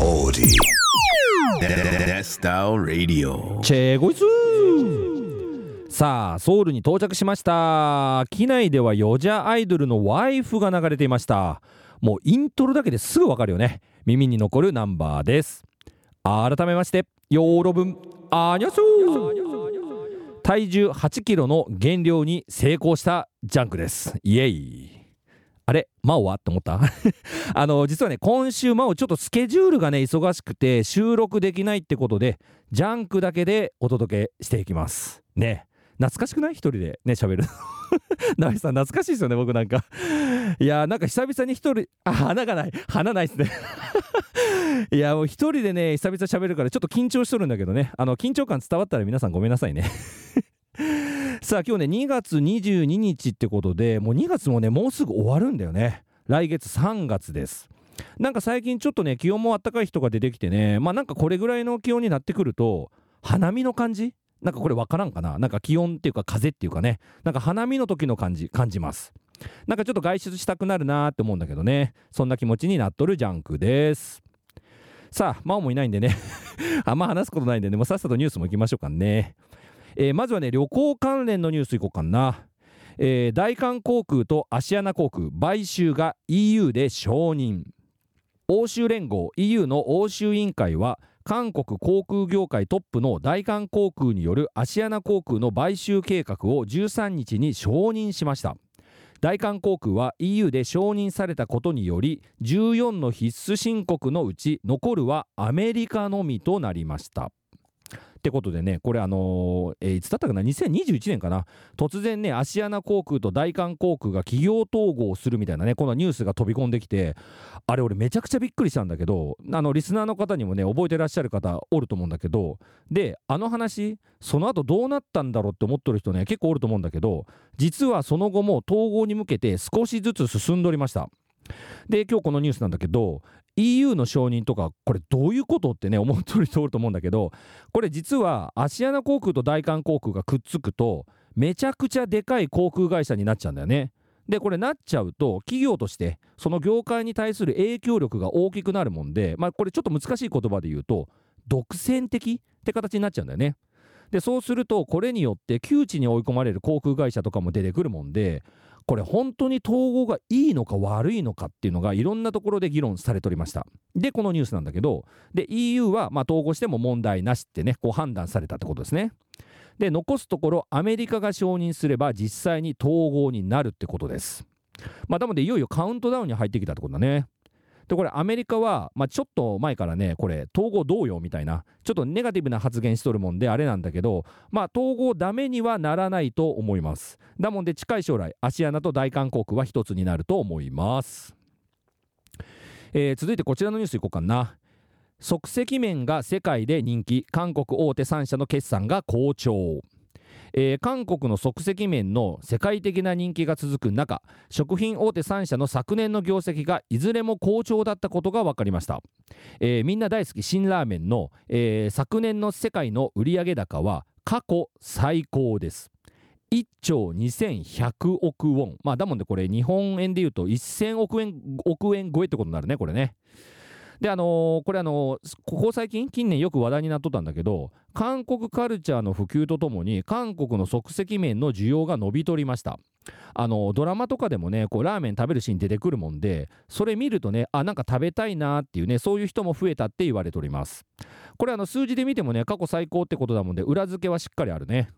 Audi. Style Radio. チェゴイスさあソウルに到着しました。機内ではヨジャアイドルのワイフが流れていました。もうイントロだけですぐわかるよね。耳に残るナンバーです。改めましてヨーロブンアニョス体重8キロの減量に成功したジャンクです。イエイ。あれ？マオは？って思った？あの実はね今週マオちょっとスケジュールがね忙しくて収録できないってことでジャンクだけでお届けしていきます。ね。懐かしくない？一人で。ね喋る ナイさん懐かしいですよね僕なんか。いやなんか久々に一人あ花がない。花ないっすね。いやもう一人でね久々喋るからちょっと緊張しとるんだけどね。あの緊張感伝わったら皆さんごめんなさいね。さあ今日ね2月22日ってことでもう2月もねもうすぐ終わるんだよね。来月3月です。なんか最近ちょっとね気温も暖かい人が出てきてねまあなんかこれぐらいの気温になってくると花見の感じ？なんかこれ分からんかな？なんか気温っていうか風っていうかね。なんか花見の時の感じ感じます。なんかちょっと外出したくなるなーって思うんだけどね。そんな気持ちになっとるジャンクです。さあ真央もいないんでね。あんま話すことないんでね。もうさっさとニュースも行きましょうかね、えーまずはね旅行関連のニュースいこうかな。えー大韓航空とアシアナ航空買収が EU で承認。欧州連合 EU の欧州委員会は韓国航空業界トップの大韓航空によるアシアナ航空の買収計画を13日に承認しました。大韓航空は EU で承認されたことにより14の必須申告のうち残るはアメリカのみとなりました。ってことでね、これあのーえーいつだったかな、2021年かな、突然ね、アシアナ航空と大韓航空が企業統合するみたいなね、このニュースが飛び込んできて、あれ、俺、めちゃくちゃびっくりしたんだけど、あのリスナーの方にもね、覚えてらっしゃる方、おると思うんだけど、で、あの話、その後どうなったんだろうって思ってる人ね、結構おると思うんだけど、実はその後も統合に向けて少しずつ進んでおりました。で、今日このニュースなんだけど、EU の承認とか、これどういうことってね、思ってる人おると思うんだけど、これ実はアシアナ航空と大韓航空がくっつくと、めちゃくちゃでかい航空会社になっちゃうんだよね。で、これなっちゃうと、企業として、その業界に対する影響力が大きくなるもんで、まあ、これちょっと難しい言葉で言うと、独占的って形になっちゃうんだよね。で、そうすると、これによって窮地に追い込まれる航空会社とかも出てくるもんで、これ本当に統合がいいのか悪いのかっていうのがいろんなところで議論されておりました。で、このニュースなんだけど、で、EU はまあ統合しても問題なしってね、こう判断されたってことですね。で、残すところ、アメリカが承認すれば実際に統合になるってことです。まあ、なので、いよいよカウントダウンに入ってきたってことだね。で、これ、アメリカは、まあ、ちょっと前からね、これ、統合どうよみたいな、ちょっとネガティブな発言しとるもんで、あれなんだけど、まあ、統合ダメにはならないと思います。だもんで、近い将来、アシアナと大韓航空は一つになると思います。えー続いてこちらのニュースいこうかな。即席麺が世界で人気、韓国大手3社の決算が好調。えー韓国の即席麺の世界的な人気が続く中食品大手3社の昨年の業績がいずれも好調だったことが分かりました、えーみんな大好き辛ラーメンの、えー昨年の世界の売上高は過去最高です。1兆2100億ウォン。まあだもんでこれ日本円で言うと1000億円億円超えってことになるねこれね。であのーこれあのーここ最近近年よく話題になっとったんだけど韓国カルチャーの普及とともに韓国の即席麺の需要が伸びとりました。あのドラマとかでもねこうラーメン食べるシーン出てくるもんでそれ見るとねあなんか食べたいなっていうねそういう人も増えたって言われております。これあの数字で見てもね過去最高ってことだもんで裏付けはしっかりあるね。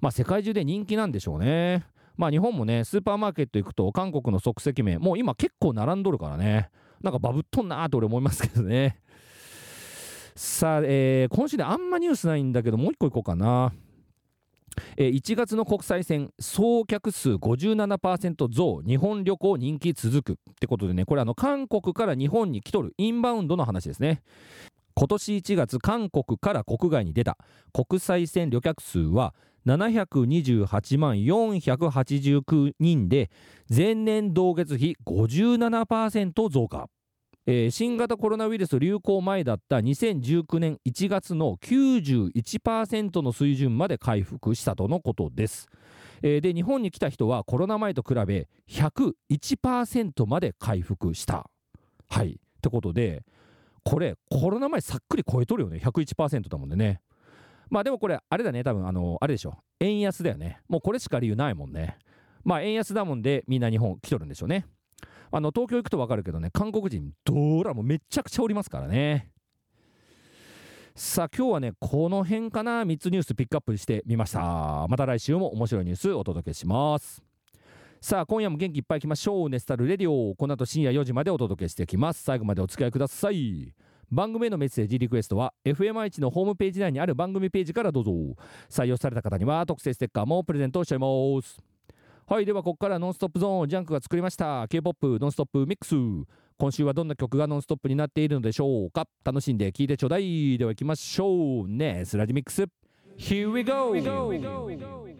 まあ世界中で人気なんでしょうね。まあ日本もねスーパーマーケット行くと韓国の即席麺もう今結構並んどるからね。なんかバブっとんなーと俺思いますけどね。さあ、えー今週であんまニュースないんだけど、もう一個いこうかな。えー1月の国際線総客数57%増日本旅行人気続くってことでねこれあの韓国から日本に来とるインバウンドの話ですね今年1月韓国から国外に出た国際線旅客数は728万489人で前年同月比57%増加、えー新型コロナウイルス流行前だった2019年1月の91%の水準まで回復したとのことです、えーで日本に来た人はコロナ前と比べ101%まで回復した。はい。ってことでこれコロナ前さっくり超えとるよね。101%だもんね。まあでもこれあれだね多分あのあれでしょ。円安だよね。もうこれしか理由ないもんね。まあ円安だもんでみんな日本来とるんでしょうね。あの東京行くと分かるけどね韓国人どらもめちゃくちゃおりますからね。さあ今日はねこの辺かな。3つニュースピックアップしてみました。また来週も面白いニュースお届けします。さあ今夜も元気いっぱいいきましょう。ネスタルレディオ。この後深夜4時までお届けしていきます。最後までお付き合いください。番組へのメッセージリクエストは FMI1 のホームページ内にある番組ページからどうぞ。採用された方には特製ステッカーもプレゼントしちゃいます。はいではここからノンストップゾーンジャンクが作りました。K-POP ノンストップミックス。今週はどんな曲がノンストップになっているのでしょうか。楽しんで聴いてちょうだい。では行きましょう。ネスラジミックス。Here we go!